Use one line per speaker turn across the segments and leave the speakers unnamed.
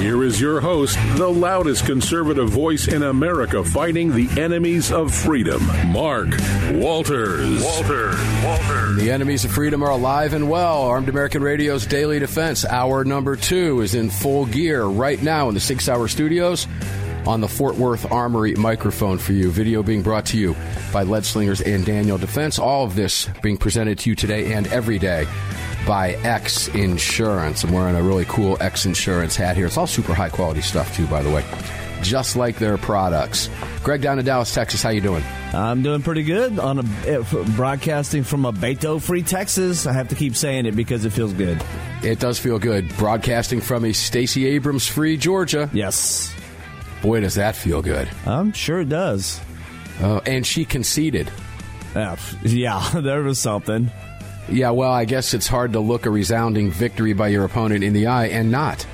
Here is your host, the loudest conservative voice in America fighting the enemies of freedom, Mark Walters.
Walters. Walters.
The enemies of freedom are alive and well. Armed American Radio's Daily Defense, hour number two, is in full gear right now in the Sig Sauer Studios on the Fort Worth Armory microphone for you. Video being brought to you by Lead Slingers and Daniel Defense. All of this being presented to you today and every day by X Insurance. I'm wearing a really cool X Insurance hat here. It's all super high quality stuff too, by the way. Just like their products. Greg down in Dallas, Texas, how you doing?
I'm doing pretty good on a eh, broadcasting from a Beto free Texas. I have to keep saying it because it feels good.
It does feel good. Broadcasting from a Stacey Abrams free Georgia.
Yes.
Boy, does that feel good.
I'm sure it does.
Uh, and she conceded.
Yeah, yeah, there was something.
Yeah, well, I guess it's hard to look a resounding victory by your opponent in the eye and not.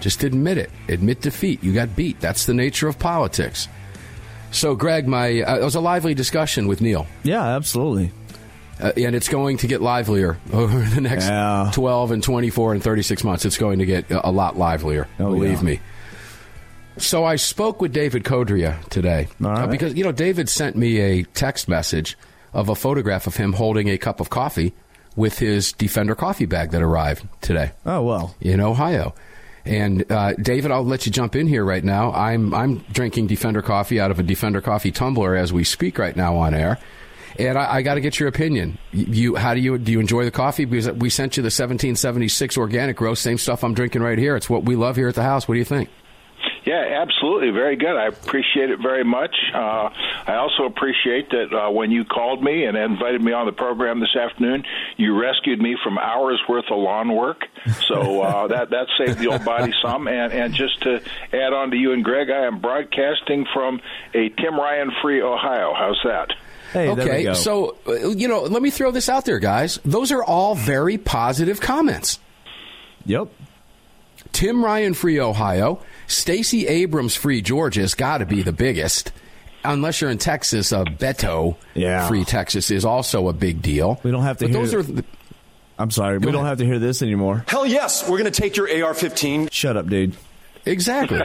Just admit it. Admit defeat. You got beat. That's the nature of politics. So, Greg, my uh, it was a lively discussion with Neil.
Yeah, absolutely.
Uh, and it's going to get livelier over the next
Yeah.
12 and 24 and 36 months. It's going to get a lot livelier,
Oh,
believe
yeah.
me. So I spoke with David Codrea today
All right.
Uh, because you know David sent me a text message of a photograph of him holding a cup of coffee with his Defender coffee bag that arrived today
Oh well.
in Ohio. And uh, David, I'll let you jump in here right now. I'm I'm drinking Defender coffee out of a Defender coffee tumbler as we speak right now on air. And I, I got to get your opinion. You, how do you do? You enjoy the coffee? Because we sent you the 1776 organic roast, same stuff I'm drinking right here. It's what we love here at the house. What do you think?
Yeah, absolutely. Very good. I appreciate it very much. Uh, I also appreciate that uh, when you called me and invited me on the program this afternoon, you rescued me from hours worth of lawn work. So uh, that that saved the old body some. And and just to add on to you and Greg, I am broadcasting from a Tim Ryan free Ohio. How's that?
Hey, there we
okay,
go.
so uh, you know, let me throw this out there, guys. Those are all very positive comments.
yep.
Tim Ryan free Ohio, Stacey Abrams free Georgia has got to be the biggest. Unless you're in Texas, uh, Beto
Yeah.
free Texas is also a big deal.
We don't have to
But
hear
those
it.
are the,
I'm sorry. we
Go
don't have to hear this anymore.
Hell yes, we're going to take your AR 15.
Shut up, dude.
exactly.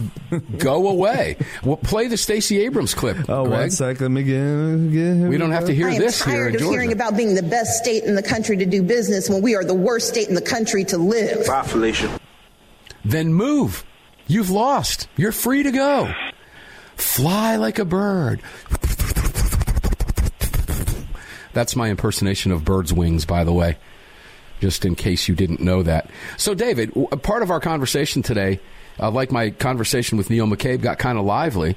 Go away. Well, play the Stacey Abrams clip.
Oh,
Greg.
one sec. Let me get. get
We don't have to hear
I am
this here
tired
in
of
Georgia.
hearing about being the best state in the country to do business when we are the worst state in the country to live.
Bye, Felicia.
then move. You've lost. You're free to go. Fly like a bird. That's my impersonation of birds' wings, by the way, just in case you didn't know that. So, David, part of our conversation today, uh, like my conversation with Neil McCabe, got kind of lively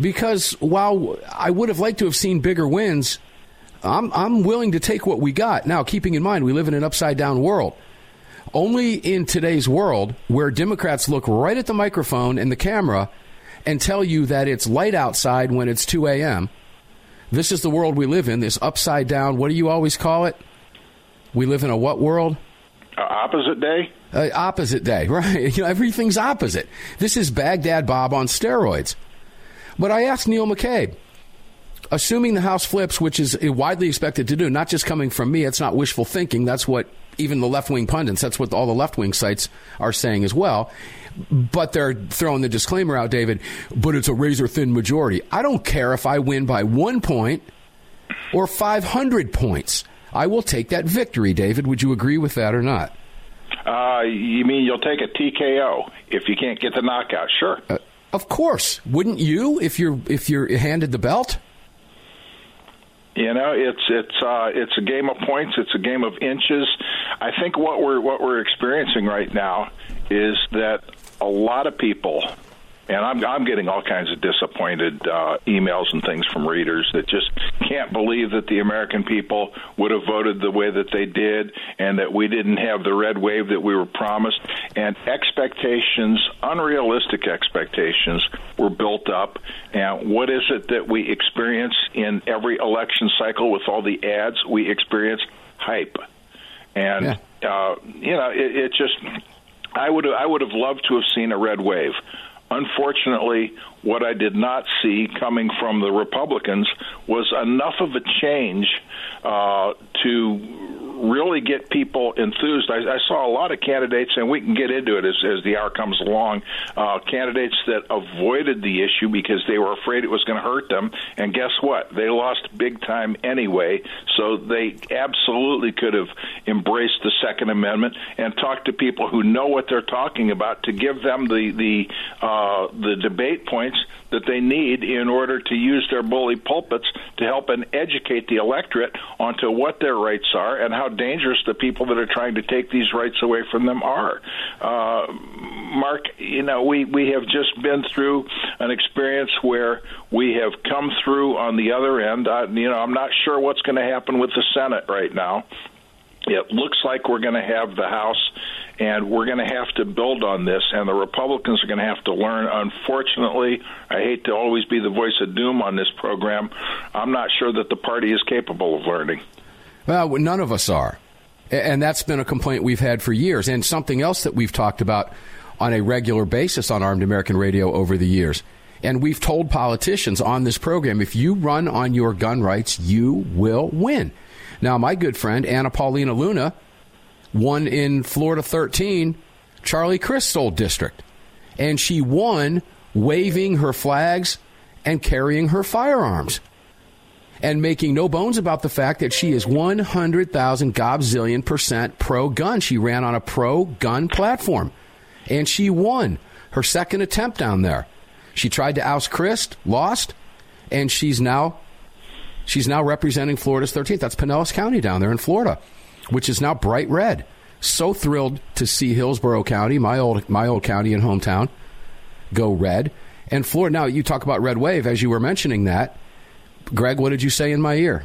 because while I would have liked to have seen bigger wins, I'm, I'm willing to take what we got. Now, keeping in mind, we live in an upside down world. Only in today's world where Democrats look right at the microphone and the camera and tell you that it's light outside when it's 2 a.m. This is the world we live in, this upside down, what do you always call it? We live in a what world?
Uh, opposite day.
Uh, opposite day, right? You know, everything's opposite. This is Baghdad Bob on steroids. But I asked Neil McCabe, assuming the House flips, which is widely expected to do, not just coming from me, it's not wishful thinking. That's what even the left wing pundits, that's what all the left wing sites are saying as well. But they're throwing the disclaimer out, David, but it's a razor thin majority. I don't care if I win by one point or 500 points. I will take that victory, David. Would you agree with that or not?
Uh, you mean you'll take a TKO if you can't get the knockout? Sure.
Uh, of course, wouldn't you if you're if you're handed the belt?
You know, it's it's uh, it's a game of points. It's a game of inches. I think what we're what we're experiencing right now is that a lot of people, and I'm I'm getting all kinds of disappointed uh, emails and things from readers that just can't believe that the American people would have voted the way that they did, and that we didn't have the red wave that we were promised, and expectations, unrealistic expectations, were built up. And what is it that we experience in every election cycle with all the ads? We experience hype, and
Yeah.
uh, you know it, it just. I would I would have loved to have seen a red wave. Unfortunately, what I did not see coming from the Republicans was enough of a change uh, to really get people enthused. I, I saw a lot of candidates, and we can get into it as, as the hour comes along. Uh, candidates that avoided the issue because they were afraid it was going to hurt them, and guess what? They lost big time anyway. So they absolutely could have embraced the Second Amendment and talked to people who know what they're talking about to give them the the uh, the debate points that they need in order to use their bully pulpits to help and educate the electorate onto what their rights are and how dangerous the people that are trying to take these rights away from them are. Uh, Mark, you know, we, we have just been through an experience where we have come through on the other end. I, you know, I'm not sure what's going to happen with the Senate right now. It looks like we're going to have the House, and we're going to have to build on this, and the Republicans are going to have to learn. Unfortunately, I hate to always be the voice of doom on this program. I'm not sure that the party is capable of learning.
Well, none of us are. And that's been a complaint we've had for years. And something else that we've talked about on a regular basis on Armed American Radio over the years. And we've told politicians on this program if you run on your gun rights, you will win. Now, my good friend, Anna Paulina Luna, won in Florida 13, Charlie Crist's old district. And she won waving her flags and carrying her firearms and making no bones about the fact that she is 100,000 gobzillion percent pro gun. She ran on a pro gun platform and she won her second attempt down there. She tried to oust Crist, lost, and she's now she's now representing Florida's 13th. That's Pinellas County down there in Florida, which is now bright red. So thrilled to see Hillsborough County, my old my old county and hometown, go red. And Florida. Now you talk about red wave as you were mentioning that. Greg, what did you say in my ear?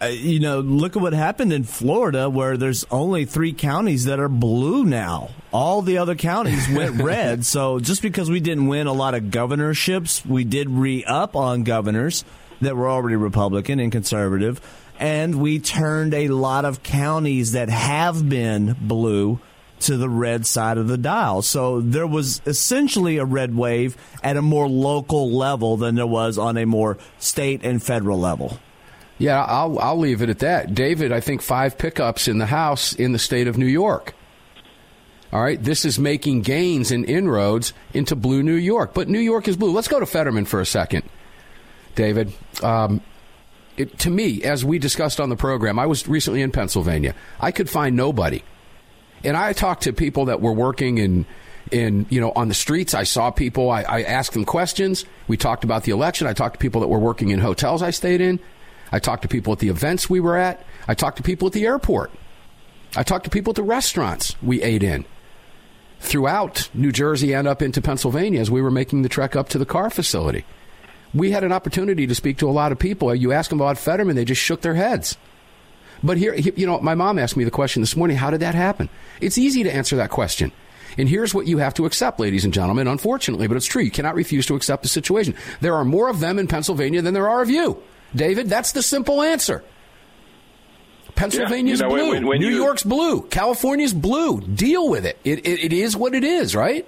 Uh, you know, look at what happened in Florida, where there's only three counties that are blue now. All the other counties went red. So just because we didn't win a lot of governorships, we did re up on governors that were already Republican and conservative. And we turned a lot of counties that have been blue to the red side of the dial. So there was essentially a red wave at a more local level than there was on a more state and federal level.
Yeah, I'll I'll leave it at that. David, I think five pickups in the House in the state of New York. All right, this is making gains and inroads into blue New York, but New York is blue. Let's go to Fetterman for a second, David. Um, it, to me, as we discussed on the program, I was recently in Pennsylvania. I could find nobody, and I talked to people that were working in in you know on the streets. I saw people. I, I asked them questions. We talked about the election. I talked to people that were working in hotels I stayed in. I talked to people at the events we were at. I talked to people at the airport. I talked to people at the restaurants we ate in throughout New Jersey and up into Pennsylvania as we were making the trek up to the car facility. We had an opportunity to speak to a lot of people. You ask them about Fetterman, they just shook their heads. But here, you know, my mom asked me the question this morning how did that happen? It's easy to answer that question. And here's what you have to accept, ladies and gentlemen, unfortunately, but it's true. You cannot refuse to accept the situation. There are more of them in Pennsylvania than there are of you. David, that's the simple answer. Pennsylvania's
Yeah, you know,
blue.
when- when
New
you-
York's blue. California's blue. Deal with it. It, it. it is what it is, right?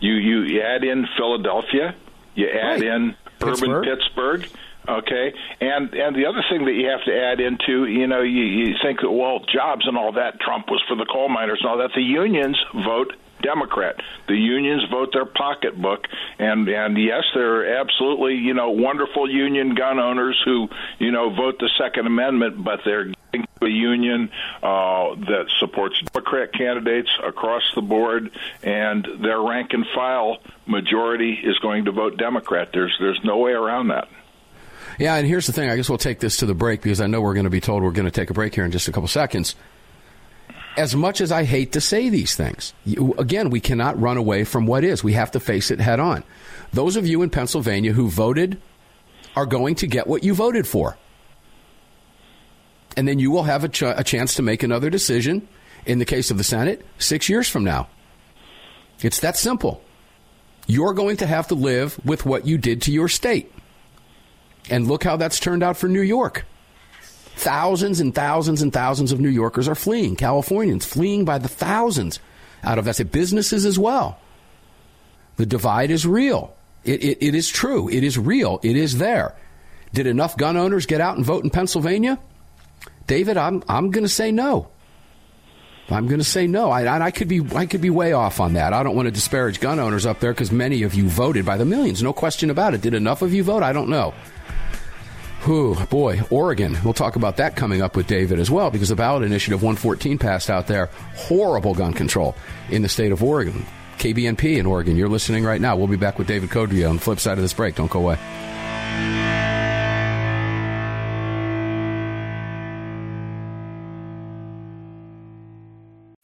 You you, add in Philadelphia, you add
Right.
in
Pittsburgh.
urban Pittsburgh. Okay, and and the other thing that you have to add into, you know, you, you think that well, jobs and all that, Trump was for the coal miners and all that. The unions vote Democrat. The unions vote their pocketbook, and and yes, there are absolutely you know wonderful union gun owners who you know vote the Second Amendment, but they're a union uh, that supports Democrat candidates across the board, and their rank and file majority is going to vote Democrat. There's there's no way around that.
Yeah, and here's the thing. I guess we'll take this to the break because I know we're going to be told we're going to take a break here in just a couple seconds. as much as I hate to say these things, you, again, we cannot run away from what is. We have to face it head on. Those of you in Pennsylvania who voted are going to get what you voted for. And then you will have a, ch- a chance to make another decision in the case of the Senate six years from now. It's that simple. You're going to have to live with what you did to your state. And look how that's turned out for New York. Thousands and thousands and thousands of New Yorkers are fleeing, Californians fleeing by the thousands out of that. Businesses as well. The divide is real. It, it, it is true. It is real. It is there. Did enough gun owners get out and vote in Pennsylvania? David, I'm, I'm going to say no. I'm going to say no. I, I, could be I could be way off on that. I don't want to disparage gun owners up there because many of you voted by the millions. No question about it. Did enough of you vote? I don't know. Whew, boy, Oregon. We'll talk about that coming up with David as well because the ballot initiative 114 passed out there. Horrible gun control in the state of Oregon. KBNP in Oregon. You're listening right now. We'll be back with David Codrea on the flip side of this break. Don't go away.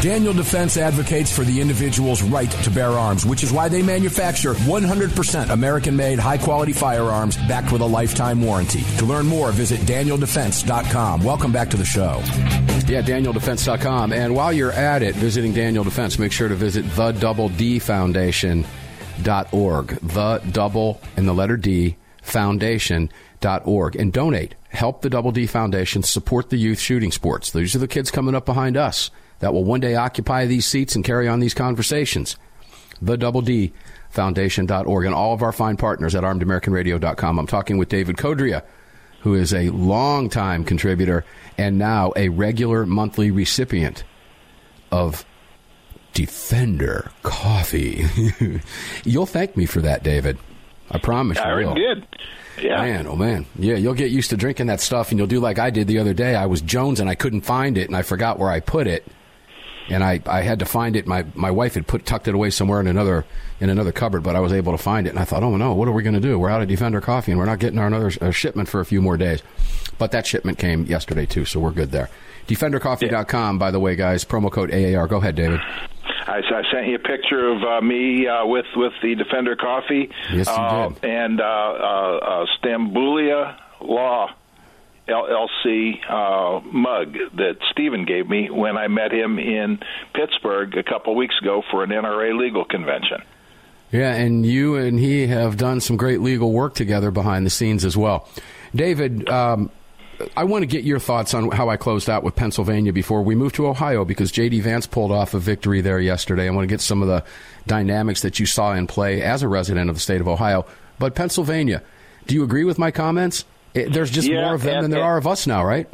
Daniel Defense advocates for the individual's right to bear arms, which is why they manufacture 100% American made, high quality firearms backed with a lifetime warranty. To learn more, visit DanielDefense.com. Welcome back to the show.
Yeah, DanielDefense.com. And while you're at it, visiting Daniel Defense, make sure to visit the Double D Foundation.org. The Double and the letter D Foundation.org. And donate. Help the Double D Foundation support the youth shooting sports. These are the kids coming up behind us that will one day occupy these seats and carry on these conversations. The Double D Foundation.org and all of our fine partners at armedamericanradio.com. I'm talking with David Codrea, who is a longtime contributor and now a regular monthly recipient of Defender Coffee. You'll thank me for that, David. I promise
I
you will.
did. Yeah.
Man, oh man. Yeah, you'll get used to drinking that stuff and you'll do like I did the other day. I was Jones and I couldn't find it and I forgot where I put it and I, I had to find it. My my wife had put tucked it away somewhere in another in another cupboard, but I was able to find it. And I thought, oh no, what are we going to do? We're out of Defender coffee, and we're not getting our another uh, shipment for a few more days. But that shipment came yesterday too, so we're good there. DefenderCoffee.com, yeah. by the way, guys. Promo code AAR. Go ahead, David.
I, I sent you a picture of uh, me uh, with with the Defender coffee.
Yes, you uh, did.
And uh, uh, Stamboulieh Law LLC uh, mug that Stephen gave me when I met him in Pittsburgh a couple weeks ago for an NRA legal convention.
Yeah, and you and he have done some great legal work together behind the scenes as well. David, um, I want to get your thoughts on how I closed out with Pennsylvania before we move to Ohio because J.D. Vance pulled off a victory there yesterday. I want to get some of the dynamics that you saw in play as a resident of the state of Ohio. But Pennsylvania, do you agree with my comments? It, there's just
yeah,
more of them than there are of us now, right?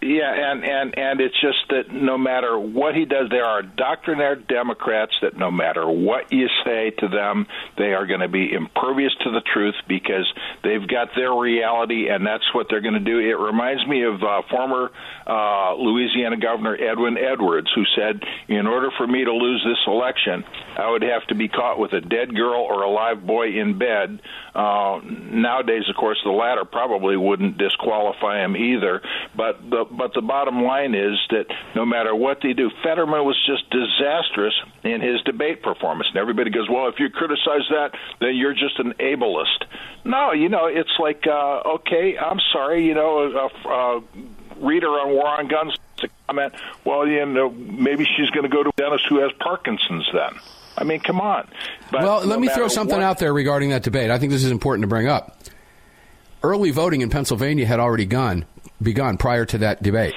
Yeah, and and and it's just that no matter what he does, there are doctrinaire Democrats that no matter what you say to them, they are going to be impervious to the truth because they've got their reality, and that's what they're going to do. It reminds me of uh, former uh, Louisiana Governor Edwin Edwards, who said, "In order for me to lose this election, I would have to be caught with a dead girl or a live boy in bed." Uh, nowadays, of course, the latter probably wouldn't disqualify him either, but the but the bottom line is that no matter what they do, Fetterman was just disastrous in his debate performance. And everybody goes, well, if you criticize that, then you're just an ableist. No, you know, it's like, uh, okay, I'm sorry, you know, a, a reader on War on Guns to comment, well, you know, maybe she's going to go to a dentist who has Parkinson's then. I mean, come on.
But well, let no me throw something
what,
out there regarding that debate. I think this is important to bring up. Early voting in Pennsylvania had already gone begun prior to that debate.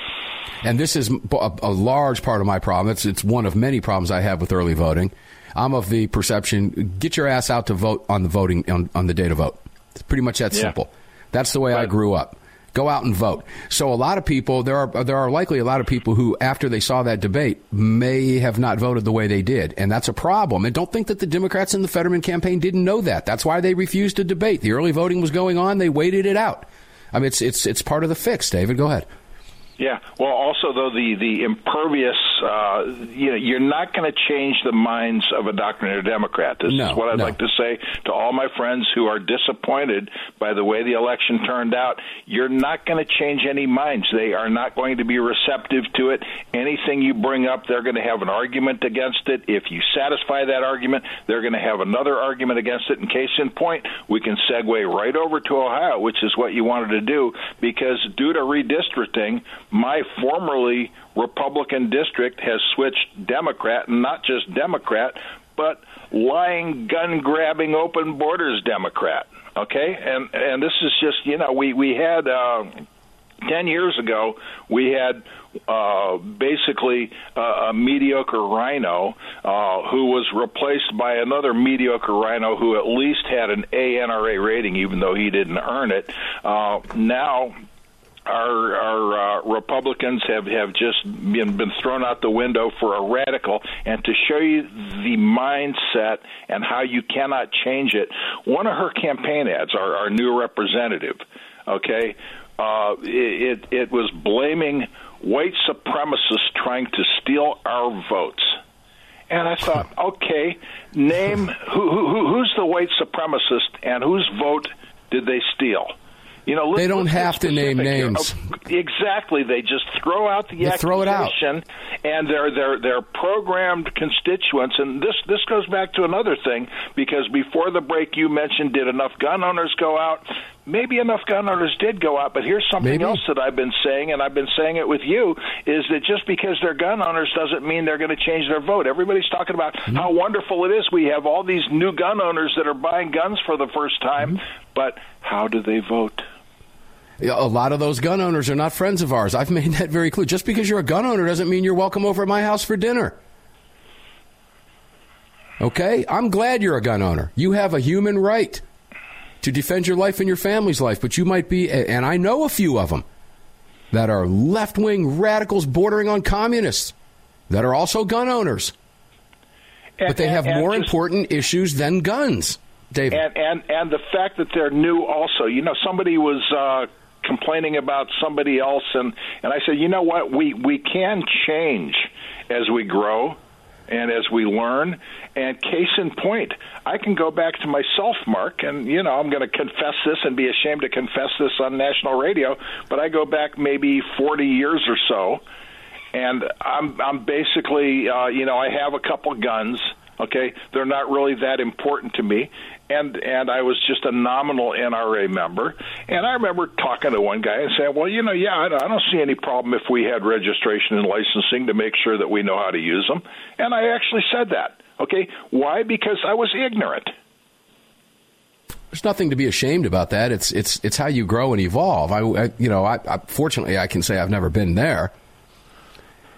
And this is a, a large part of my problem. It's, it's one of many problems I have with early voting. I'm of the perception get your ass out to vote on the voting on, on the day to vote. It's pretty much that
yeah.
simple. That's the way
right.
I grew up. Go out and vote. So a lot of people there are there are likely a lot of people who after they saw that debate may have not voted the way they did, and that's a problem. And don't think that the Democrats in the Fetterman campaign didn't know that. That's why they refused to debate. The early voting was going on. They waited it out. I mean, it's it's it's part of the fix. David, go ahead.
Yeah. Well, also though the the impervious, uh, you know, you're not going to change the minds of a doctrinaire Democrat. This
no,
is what I'd
no.
like to say to all my friends who are disappointed by the way the election turned out. You're not going to change any minds. They are not going to be receptive to it. Anything you bring up, they're going to have an argument against it. If you satisfy that argument, they're going to have another argument against it. In case in point, we can segue right over to Ohio, which is what you wanted to do, because due to redistricting my formerly Republican district has switched Democrat, and not just Democrat, but lying, gun grabbing, open borders Democrat. Okay, and and this is just you know we we had. Uh, Ten years ago, we had uh, basically a mediocre rhino uh, who was replaced by another mediocre rhino who at least had an ANRA rating, even though he didn't earn it. Uh, now our our uh, Republicans have have just been been thrown out the window for a radical, and to show you the mindset and how you cannot change it. One of her campaign ads, our, our new representative, okay, uh, it it was blaming white supremacists trying to steal our votes. And I thought, okay, name who, who who's the white supremacist and whose vote did they steal? You know,
they don't have to name names.
Oh, exactly, they just throw out the accusation,
throw it out.
and their their their programmed constituents. And this this goes back to another thing because before the break, you mentioned did enough gun owners go out? Maybe enough gun owners did go out, but here's something
Maybe.
else that I've been saying, and I've been saying it with you, is that just because they're gun owners doesn't mean they're going to change their vote. Everybody's talking about
Mm-hmm.
how wonderful it is. We have all these new gun owners that are buying guns for the first time,
Mm-hmm.
but how do they vote?
A lot of those gun owners are not friends of ours. I've made that very clear. Just because you're a gun owner doesn't mean you're welcome over at my house for dinner. Okay? I'm glad you're a gun owner. You have a human right to defend your life and your family's life, but you might be, and I know a few of them that are left wing radicals bordering on communists that are also gun owners. but they have
and
more
just-
important issues than guns, David.
And and and the fact that they're new also. You know, somebody was uh complaining about somebody else and and I said, "You know what? We we can change as we grow." And as we learn, and case in point, I can go back to myself, Mark, and you know I'm going to confess this and be ashamed to confess this on national radio. But I go back maybe 40 years or so, and I'm I'm basically uh, you know I have a couple guns. Okay, they're not really that important to me, and and I was just a nominal NRA member. And I remember talking to one guy and saying, "Well, you know, yeah, I don't, I don't see any problem if we had registration and licensing to make sure that we know how to use them." And I actually said that. Okay, why? Because I was ignorant.
There's nothing to be ashamed about that. It's it's it's how you grow and evolve. I, I you know, I, I fortunately I can say I've never been there.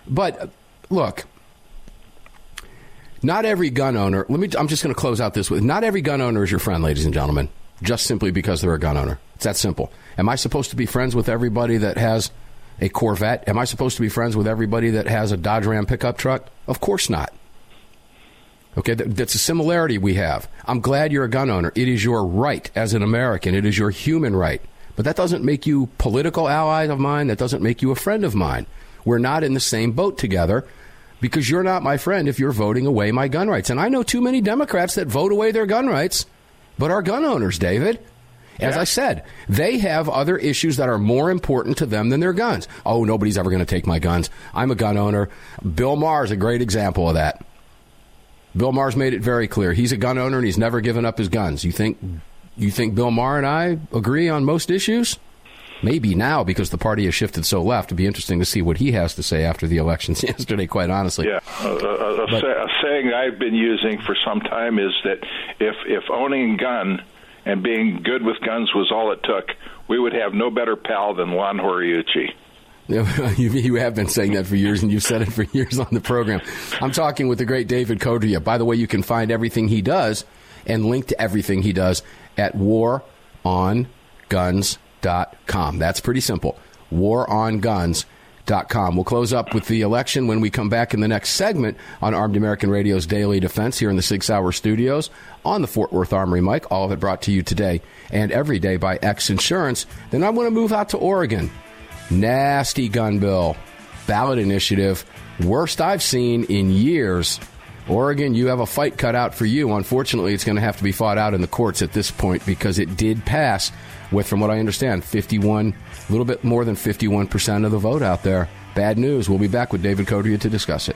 But look, not every gun owner. Let me. I'm just going to close out this with not every gun owner is your friend, ladies and gentlemen. Just simply because they're a gun owner. It's that simple. Am I supposed to be friends with everybody that has a Corvette? Am I supposed to be friends with everybody that has a Dodge Ram pickup truck? Of course not. Okay, that, that's a similarity we have. I'm glad you're a gun owner. It is your right as an American. It is your human right. But that doesn't make you political allies of mine. That doesn't make you a friend of mine. We're not in the same boat together because you're not my friend if you're voting away my gun rights. And I know too many Democrats that vote away their gun rights, but are gun owners, David. As I said, they have other issues that are more important to them than their guns. Oh, nobody's ever going to take my guns. I'm a gun owner. Bill Maher is a great example of that. Bill Maher's made it very clear. He's a gun owner and he's never given up his guns. You think you think Bill Maher and I agree on most issues? Maybe now because the party has shifted so left. It'd be interesting to see what he has to say after the elections yesterday. Quite honestly,
Yeah, a, a, a,
But-
a saying I've been using for some time is that if if owning a gun and being good with guns was all it took, we would have no better pal than Lon Horiuchi.
you, you have been saying that for years, and you've said it for years on the program. I'm talking with the great David Codrea. By the way, you can find everything he does and link to everything he does at waronguns.com. That's pretty simple. Waronguns.com. We'll close up with the election when we come back in the next segment on Armed American Radio's Daily Defense here in the Sig Sauer Studios on the Fort Worth Armory mic. All of it brought to you today and every day by X Insurance. Then I want to move out to Oregon. Nasty gun bill, ballot initiative, worst I've seen in years. Oregon, you have a fight cut out for you. Unfortunately, it's going to have to be fought out in the courts at this point because it did pass with, from what I understand, 51, a little bit more than 51% of the vote out there. Bad news. We'll be back with David Codrea to discuss it.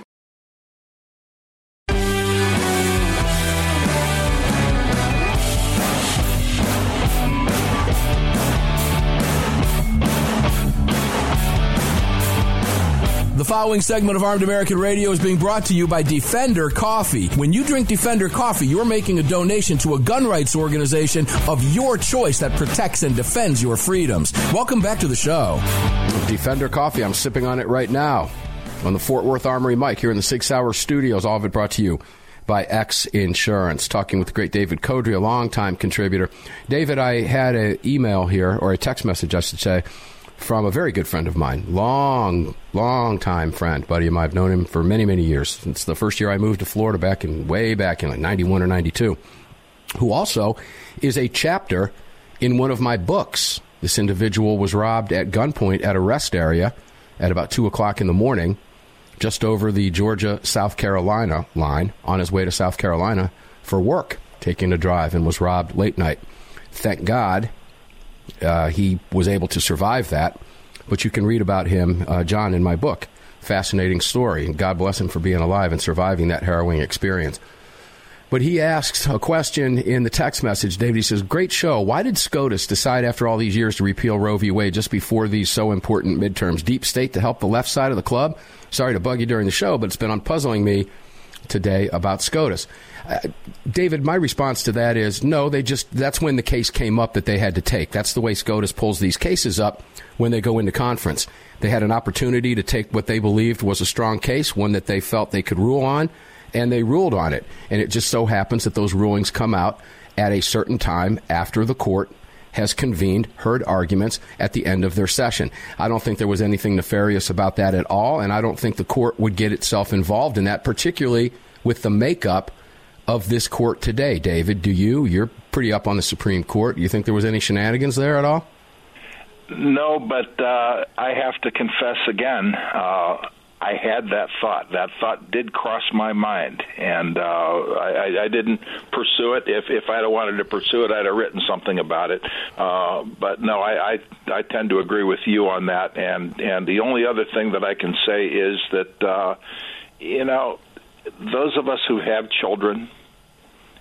following segment of Armed American Radio is being brought to you by Defender Coffee. When you drink Defender Coffee, you're making a donation to a gun rights organization of your choice that protects and defends your freedoms. Welcome back to the show.
Defender Coffee. I'm sipping on it right now on the Fort Worth Armory mic here in the Sig Sauer Studios. All of it brought to you by X Insurance. Talking with the great David Codrea, a longtime contributor. David, I had an email here, or a text message, I should say, from a very good friend of mine, long, long time friend, buddy of mine. I've known him for many, many years since the first year I moved to Florida back in way back in like '91 or '92. Who also is a chapter in one of my books. This individual was robbed at gunpoint at a rest area at about two o'clock in the morning. just over the Georgia South Carolina line on his way to South Carolina for work, taking a drive, and was robbed late night. Thank God uh, he was able to survive that. But you can read about him, uh, John, in my book. Fascinating story. And God bless him for being alive and surviving that harrowing experience. But he asks a question in the text message. David, he says, Great show. Why did SCOTUS decide after all these years to repeal Roe v. Wade just before these so important midterms? Deep state to help the left side of the club? Sorry to bug you during the show, but it's been puzzling me today about SCOTUS. Uh, David, my response to that is no, they just, that's when the case came up that they had to take. That's the way SCOTUS pulls these cases up when they go into conference. They had an opportunity to take what they believed was a strong case, one that they felt they could rule on and they ruled on it. And it just so happens that those rulings come out at a certain time after the court has convened, heard arguments at the end of their session. I don't think there was anything nefarious about that at all, and I don't think the court would get itself involved in that, particularly with the makeup of this court today. David, do you? You're pretty up on the Supreme Court. Do you think there was any shenanigans there at all?
No, but uh, I have to confess again. Uh, I had that thought. That thought did cross my mind, and uh, I, I didn't pursue it. If if I'd have wanted to pursue it, I'd have written something about it. Uh, but no, I, I I tend to agree with you on that. And and the only other thing that I can say is that uh, you know those of us who have children,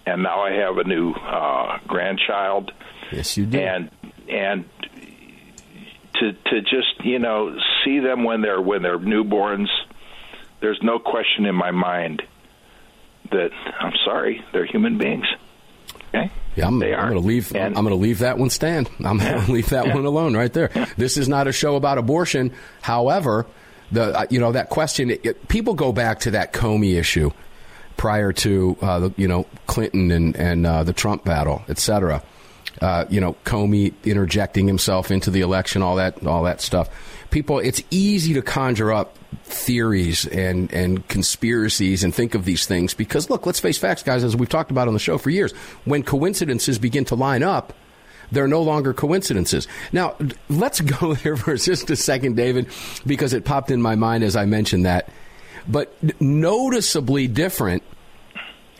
and now I have a new uh, grandchild.
Yes, you do.
And and to to just you know see them when they're when they're newborns. There's no question in my mind that I'm sorry, they're human beings. Okay.
Yeah, I'm,
They
I'm going to leave.
And-
I'm going to leave that one stand. I'm going to leave that
Yeah.
one alone right there. This is not a show about abortion. However, the uh, you know that question. It, it- people go back to that Comey issue prior to uh, the, you know Clinton and and uh, the Trump battle, et cetera. Uh, you know Comey interjecting himself into the election, all that, all that stuff. People, it's easy to conjure up theories and and conspiracies and think of these things because look, let's face facts, guys. As we've talked about on the show for years, when coincidences begin to line up, they're no longer coincidences. Now, let's go there for just a second, David, because it popped in my mind as I mentioned that. But noticeably different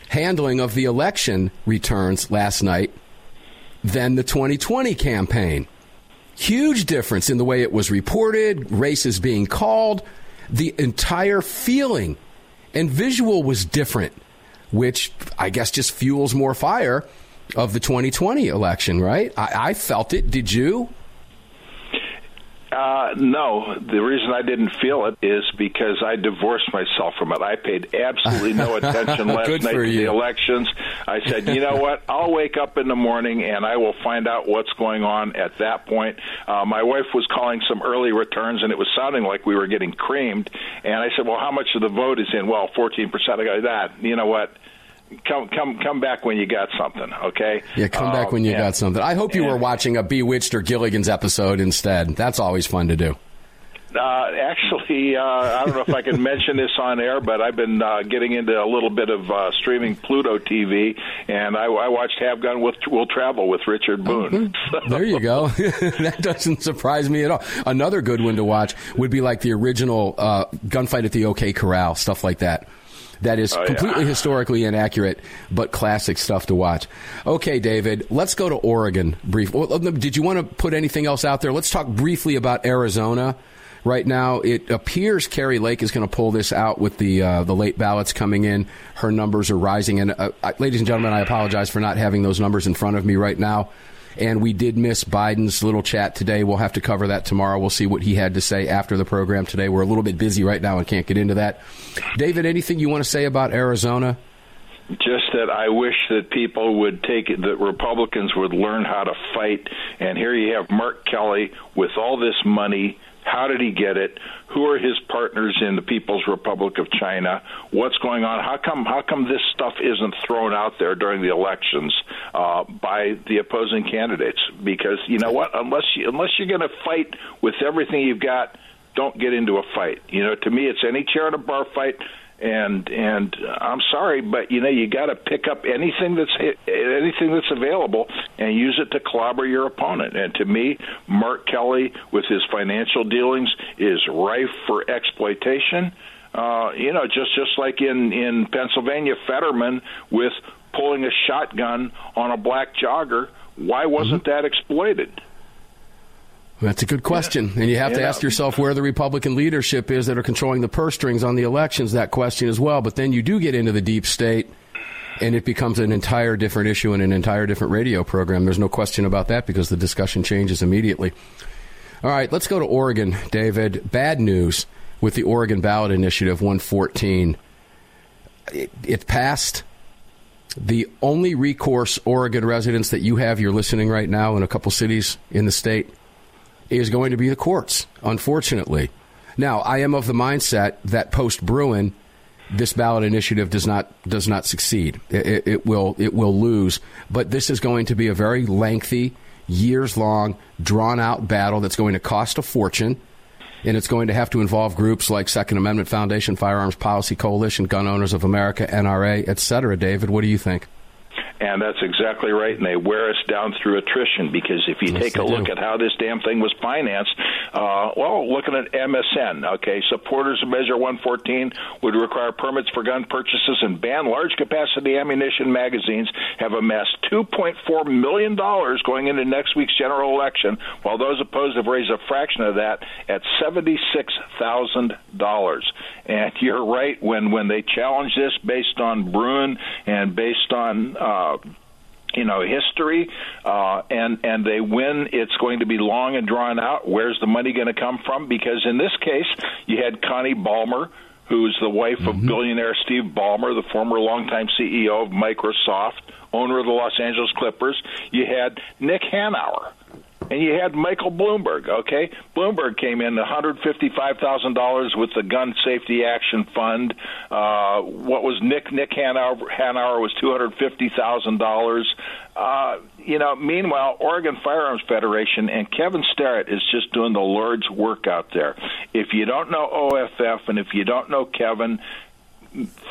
handling of the election returns last night than the 2020 campaign. Huge difference in the way it was reported, races being called, the entire feeling and visual was different, which I guess just fuels more fire of the 2020 election, right? I, I felt it. Did you?
Uh, no, the reason I didn't feel it is because I divorced myself from it. I paid absolutely no attention last night to
you.
the elections. I said, you know what? I'll wake up in the morning and I will find out what's going on at that point. Uh, my wife was calling some early returns and it was sounding like we were getting creamed. And I said, well, how much of the vote is in? Well, 14%. I go, that, you know what? Come, come, come back when you got something, okay?
Yeah, come back
Um,
when you
and-
got something. I hope you were watching a Bewitched or Gilligan's episode instead. That's always fun to do.
Uh, actually, uh, I don't know if I can mention this on air, but I've been uh, getting into a little bit of uh, streaming Pluto TV, and I, I watched Have Gun with Will Travel with Richard Boone.
There you go. that doesn't surprise me at all. Another good one to watch would be like the original uh, gunfight at the OK Corral, stuff like that. That is
Oh, yeah.
completely historically inaccurate, but classic stuff to watch. Okay, David, let's go to Oregon. Brief. Did you want to put anything else out there? Let's talk briefly about Arizona. Right now, it appears Kari Lake is going to pull this out with the uh, the late ballots coming in. Her numbers are rising, and uh, ladies and gentlemen, I apologize for not having those numbers in front of me right now. And we did miss Biden's little chat today. We'll have to cover that tomorrow. We'll see what he had to say after the program today. We're a little bit busy right now and can't get into that. David, anything you want to say about Arizona?
Just that I wish that people would take it, that Republicans would learn how to fight. And here you have Mark Kelly with all this money. How did he get it? Who are his partners in the People's Republic of China? What's going on? How come? How come this stuff isn't thrown out there during the elections uh, by the opposing candidates? Because you know what? Unless you, unless you're going to fight with everything you've got, don't get into a fight. You know, to me, it's any chair at a bar fight. And and I'm sorry, but you know you got to pick up anything that's anything that's available and use it to clobber your opponent. And to me, Mark Kelly with his financial dealings is rife for exploitation. Uh, you know, just just like in in Pennsylvania, Fetterman with pulling a shotgun on a black jogger. Why wasn't mm-hmm. that exploited?
That's a good question. Yeah. And you have to ask yourself where the Republican leadership is that are controlling the purse strings on the elections, that question as well. But then you do get into the deep state, and it becomes an entire different issue and an entire different radio program. There's no question about that because the discussion changes immediately. All right, let's go to Oregon, David. Bad news with the Oregon Ballot Initiative 114. It, it passed. The only recourse Oregon residents that you have, you're listening right now in a couple cities in the state is going to be the courts, unfortunately. Now, I am of the mindset that post Bruen, this ballot initiative does not does not succeed. It, it, will it will lose. But this is going to be a very lengthy, years long, drawn out battle that's going to cost a fortune, and it's going to have to involve groups like Second Amendment Foundation, Firearms Policy Coalition, Gun Owners of America, NRA, etc. David, what do you think?
And that's exactly right. And they wear us down through attrition because if you yes, take a look do. at how this damn thing was financed, uh, well, looking at MSN, okay, supporters of Measure 114 would require permits for gun purchases and ban large capacity ammunition magazines, have amassed $2.4 million going into next week's general election, while those opposed have raised a fraction of that at $76,000. And you're right, when, when they challenge this based on Bruen and based on uh, you know history uh, and and they win it's going to be long and drawn out. Where's the money going to come from? Because in this case you had Connie Ballmer who's the wife mm-hmm. of billionaire Steve Ballmer the former longtime CEO of Microsoft owner of the Los Angeles Clippers. You had Nick Hanauer and you had Michael Bloomberg. Okay, Bloomberg came in one hundred fifty-five thousand dollars with the Gun Safety Action Fund. Uh, what was Nick Nick Hanauer, Hanauer was two hundred fifty thousand dollars. Uh, you know, meanwhile, Oregon Firearms Federation and Kevin Starrett is just doing the Lord's work out there. If you don't know OFF and if you don't know Kevin,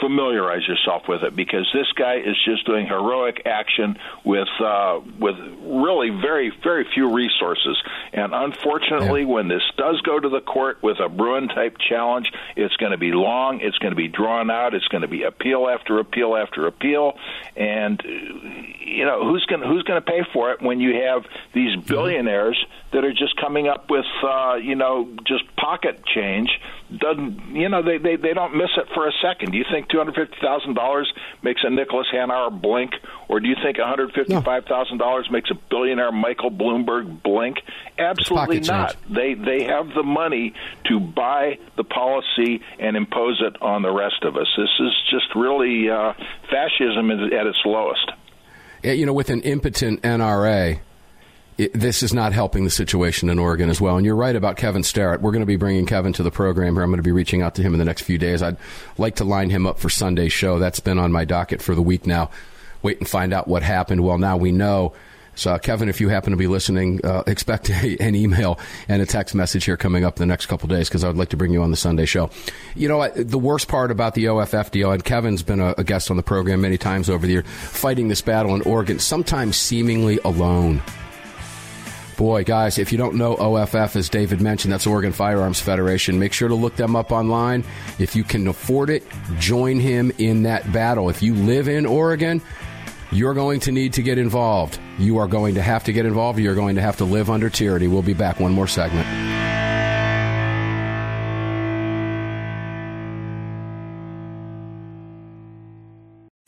familiarize yourself with it because this guy is just doing heroic action with uh, with really very very few resources. And unfortunately, yeah. when this does go to the court with a Bruen type challenge, it's going to be long. It's going to be drawn out. It's going to be appeal after appeal after appeal. And you know who's going who's going to pay for it when you have these billionaires that are just coming up with uh, you know just pocket change doesn't you know they, they they don't miss it for a second. Do you think two hundred fifty thousand dollars makes a Nicholas Hanauer blink, or do you think one hundred fifty five thousand dollars makes a billionaire Michael Bloomberg blink? Absolutely not. Change. They they have the money to buy the policy and impose it on the rest of us. This is just really uh, fascism at its lowest.
Yeah, you know, with an impotent NRA this is not helping the situation in Oregon as well. And you're right about Kevin Starrett. We're going to be bringing Kevin to the program here. I'm going to be reaching out to him in the next few days. I'd like to line him up for Sunday's show. That's been on my docket for the week now. Wait and find out what happened. Well, now we know. So, Kevin, if you happen to be listening, uh, expect a, an email and a text message here coming up in the next couple days because I would like to bring you on the Sunday show. You know, the worst part about the OFF deal, and Kevin's been a, a guest on the program many times over the year, fighting this battle in Oregon, sometimes seemingly alone. Boy, guys, if you don't know OFF, as David mentioned, that's Oregon Firearms Federation. Make sure to look them up online. If you can afford it, join him in that battle. If you live in Oregon, you're going to need to get involved. You are going to have to get involved. You're going to have to live under tyranny. We'll be back. One more segment.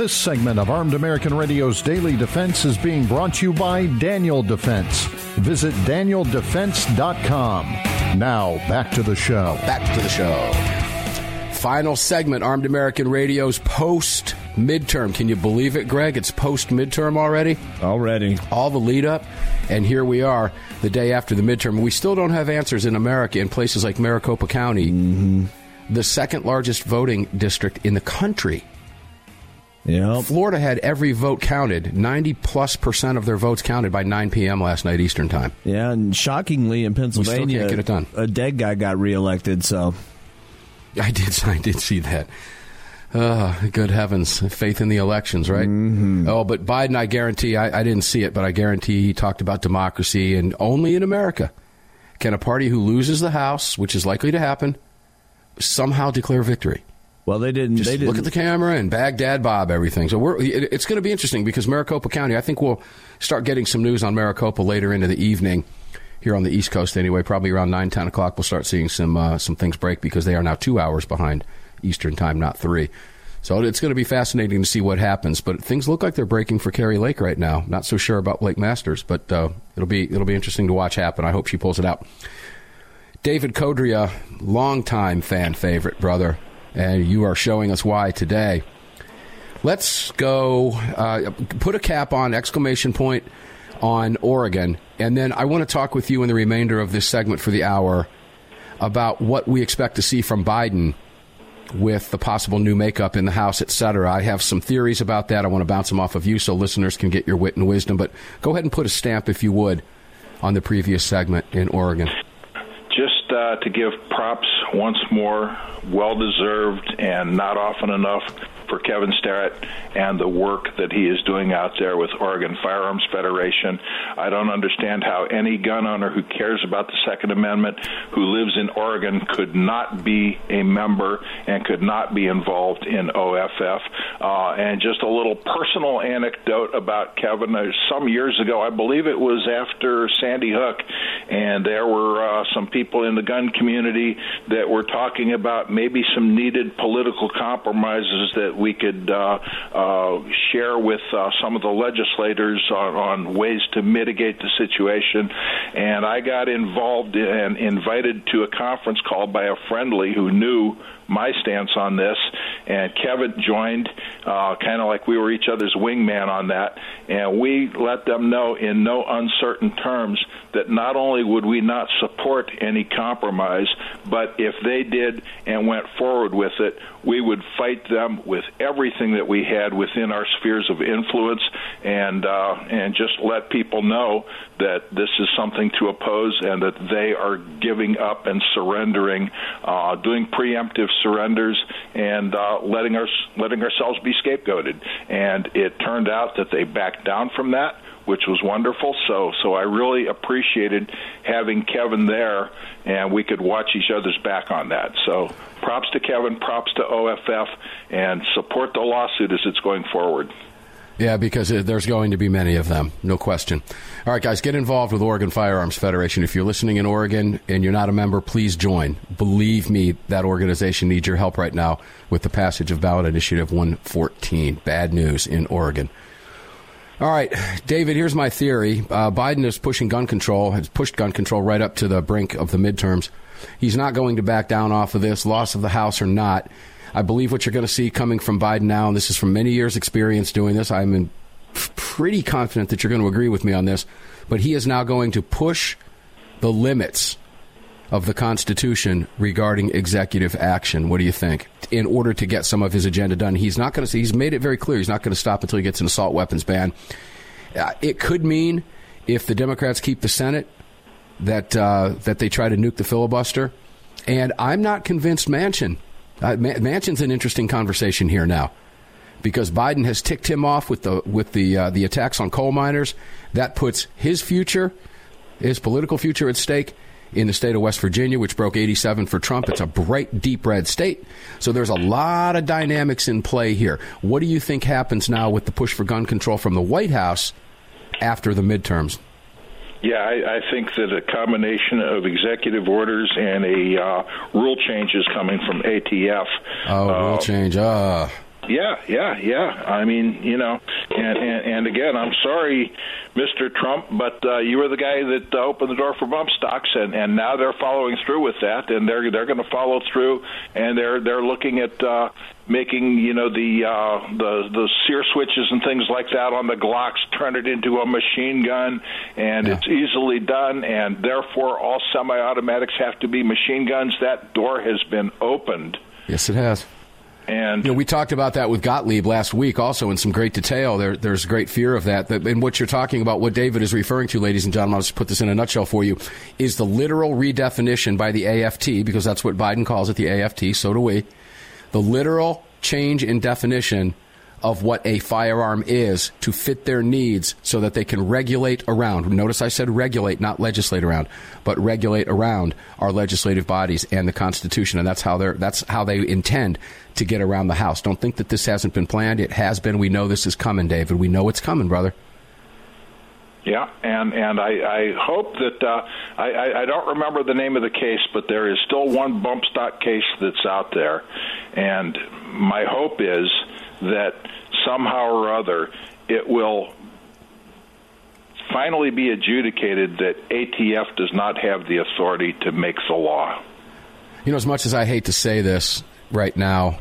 This segment of Armed American Radio's Daily Defense is being brought to you by Daniel Defense. Visit danieldefense.com. Now, back to the show.
Back to the show. Final segment, Armed American Radio's post midterm. Can you believe it, Greg? It's post midterm already?
Already.
All the lead up, and here we are the day after the midterm. We still don't have answers in America in places like Maricopa County,
mm-hmm.
the second largest voting district in the country.
Yep.
Florida had every vote counted, 90 plus percent of their votes counted by 9 p.m. last night Eastern Time.
Yeah, and shockingly in Pennsylvania,
get it done.
a dead guy got reelected, so.
I did, I did see that. Oh, good heavens. Faith in the elections, right?
Mm-hmm.
Oh, but Biden, I guarantee, I, I didn't see it, but I guarantee he talked about democracy, and only in America can a party who loses the House, which is likely to happen, somehow declare victory.
Well, they didn't.
Just
they didn't.
look at the camera and Baghdad Bob everything. So we're, it, it's going to be interesting because Maricopa County. I think we'll start getting some news on Maricopa later into the evening here on the East Coast. Anyway, probably around nine ten o'clock, we'll start seeing some uh, some things break because they are now two hours behind Eastern time, not three. So it's going to be fascinating to see what happens. But things look like they're breaking for Kari Lake right now. Not so sure about Blake Masters, but uh, it'll be it'll be interesting to watch happen. I hope she pulls it out. David Codrea, longtime fan favorite, brother, and you are showing us why today. Let's go. Uh, put a cap on exclamation point on Oregon, and then I want to talk with you in the remainder of this segment for the hour about what we expect to see from Biden with the possible new makeup in the House, et cetera. I have some theories about that. I want to bounce them off of you so listeners can get your wit and wisdom. But go ahead and put a stamp, if you would, on the previous segment in Oregon.
Uh, to give props once more, well deserved and not often enough for Kevin Starrett and the work that he is doing out there with Oregon Firearms Federation. I don't understand how any gun owner who cares about the Second Amendment who lives in Oregon could not be a member and could not be involved in OFF. Uh, and just a little personal anecdote about Kevin. Uh, some years ago, I believe it was after Sandy Hook, and there were uh, some people in the gun community that were talking about maybe some needed political compromises that we could uh, uh, share with uh, some of the legislators on, on ways to mitigate the situation. And I got involved and invited to a conference called by a friendly who knew my stance on this, and Kevin joined, uh, kind of like we were each other's wingman on that, and we let them know in no uncertain terms that not only would we not support any compromise, but if they did and went forward with it, we would fight them with everything that we had within our spheres of influence, and uh, and just let people know that this is something to oppose and that they are giving up and surrendering, uh, doing preemptive surrenders, and uh, letting us letting ourselves be scapegoated. And it turned out that they backed down from that which was wonderful. So so I really appreciated having Kevin there, and we could watch each other's back on that. So props to Kevin, props to OFF, and support the lawsuit as it's going forward.
Yeah, because there's going to be many of them, no question. All right, guys, get involved with Oregon Firearms Federation. If you're listening in Oregon and you're not a member, please join. Believe me, that organization needs your help right now with the passage of ballot initiative 114. Bad news in Oregon. All right, David, here's my theory. Uh, Biden is pushing gun control, has pushed gun control right up to the brink of the midterms. He's not going to back down off of this, loss of the House or not. I believe what you're going to see coming from Biden now, and this is from many years' experience doing this. I'm in, pretty confident that you're going to agree with me on this, but he is now going to push the limits of the Constitution regarding executive action. What do you think? In order to get some of his agenda done, he's not going to. He's made it very clear he's not going to stop until he gets an assault weapons ban. Uh, it could mean if the Democrats keep the Senate that uh, that they try to nuke the filibuster. And I'm not convinced Manchin. Uh, Manchin's an interesting conversation here now because Biden has ticked him off with the with the uh, the attacks on coal miners. That puts his future, his political future at stake in the state of West Virginia, which broke 87 for Trump. It's a bright, deep red state. So there's a lot of dynamics in play here. What do you think happens now with the push for gun control from the White House after the midterms?
Yeah, I, I think that a combination of executive orders and a uh, rule is coming from ATF.
Oh, uh, rule change. Ah.
Yeah, yeah, yeah. I mean, you know, and and, and again, I'm sorry, Mr. Trump, but uh, you were the guy that uh, opened the door for bump stocks, and and now they're following through with that, and they're they're going to follow through, and they're they're looking at. Uh, making you know the uh, the the sear switches and things like that on the Glocks, turn it into a machine gun, and yeah. it's easily done. And therefore, all semi-automatics have to be machine guns. That door has been opened.
Yes, it has.
And
you know, we talked about that with Gottlieb last week, also in some great detail. There, there's great fear of that. And what you're talking about, what David is referring to, ladies and gentlemen, I'll just put this in a nutshell for you, is the literal redefinition by the AFT, because that's what Biden calls it, the AFT. So do we. The literal change in definition of what a firearm is to fit their needs so that they can regulate around. Notice I said regulate, not legislate around, but regulate around our legislative bodies and the Constitution. And that's how they're, that's how they intend to get around the House. Don't think that this hasn't been planned. It has been. We know this is coming, David. We know it's coming, brother.
Yeah, and and I, I hope that uh, I, I don't remember the name of the case, but there is still one bump stock case that's out there, and my hope is that somehow or other it will finally be adjudicated that ATF does not have the authority to make the law.
You know, as much as I hate to say this right now,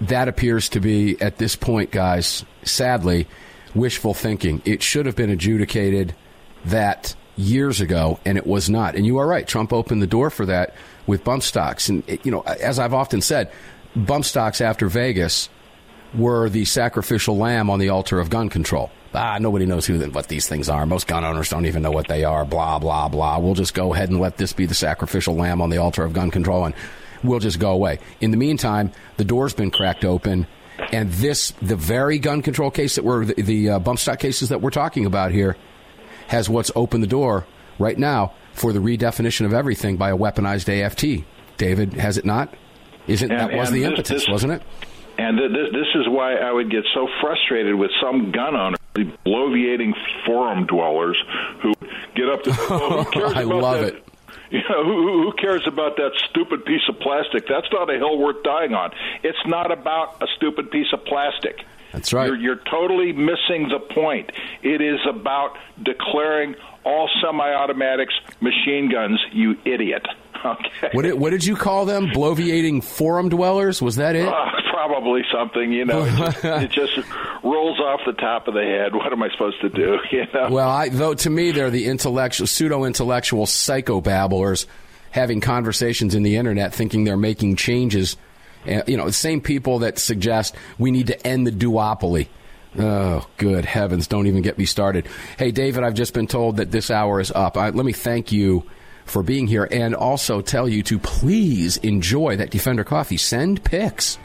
that appears to be at this point, guys. Sadly wishful thinking. It should have been adjudicated that years ago, and it was not. And you are right. Trump opened the door for that with bump stocks. And, you know, as I've often said, bump stocks after Vegas were the sacrificial lamb on the altar of gun control. Ah, nobody knows who what these things are. Most gun owners don't even know what they are. Blah blah blah. We'll just go ahead and let this be the sacrificial lamb on the altar of gun control, and we'll just go away. In the meantime, the door's been cracked open, and this, the very gun control case that we're, the, the uh, bump stock cases that we're talking about here, has what's opened the door right now for the redefinition of everything by a weaponized AFT. David, has it not? Isn't and, that was the this, impetus, this, wasn't it?
And this, this is why I would get so frustrated with some gun owners, the bloviating forum dwellers who get up to. Oh,
I love
that?
it.
You know, who, who cares about that stupid piece of plastic? That's not a hill worth dying on. It's not about a stupid piece of plastic.
That's right.
You're, you're totally missing the point. It is about declaring all semi-automatics machine guns, you idiot. Okay.
What did, what did you call them? Bloviating forum dwellers? Was that it? Uh,
probably something. You know, it just, it just, rolls off the top of the head. What am I supposed to do? You know.
Well, I, though to me they're the intellectual, pseudo-intellectual psychobabblers having conversations in the internet, thinking they're making changes. Uh, you know, the same people that suggest we need to end the duopoly. Oh, good heavens! Don't even get me started. Hey, David, I've just been told that this hour is up. I, let me thank you for being here and also tell you to please enjoy that Defender coffee. Send pics.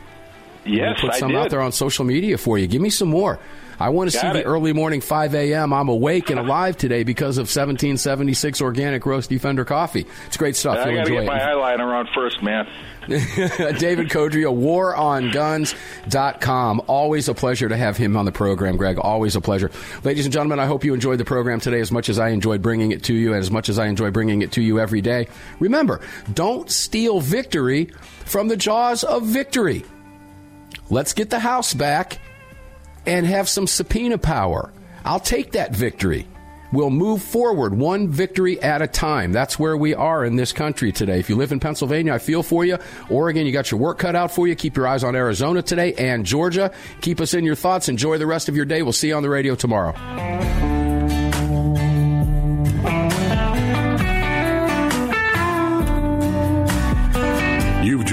Yes,
put some out there on social media for you. Give me some more. I want to
Got
see
it.
the early morning 5 a.m. I'm awake and alive today because of 1776 organic roast Defender coffee. It's great stuff.
I
You'll
got to get my eyeliner on first, man.
David Codrea, waronguns.com. Always a pleasure to have him on the program, Greg. Always a pleasure. Ladies and gentlemen, I hope you enjoyed the program today as much as I enjoyed bringing it to you and as much as I enjoy bringing it to you every day. Remember, don't steal victory from the jaws of victory. Let's get the House back and have some subpoena power. I'll take that victory. We'll move forward one victory at a time. That's where we are in this country today. If you live in Pennsylvania, I feel for you. Oregon, you got your work cut out for you. Keep your eyes on Arizona today and Georgia. Keep us in your thoughts. Enjoy the rest of your day. We'll see you on the radio tomorrow.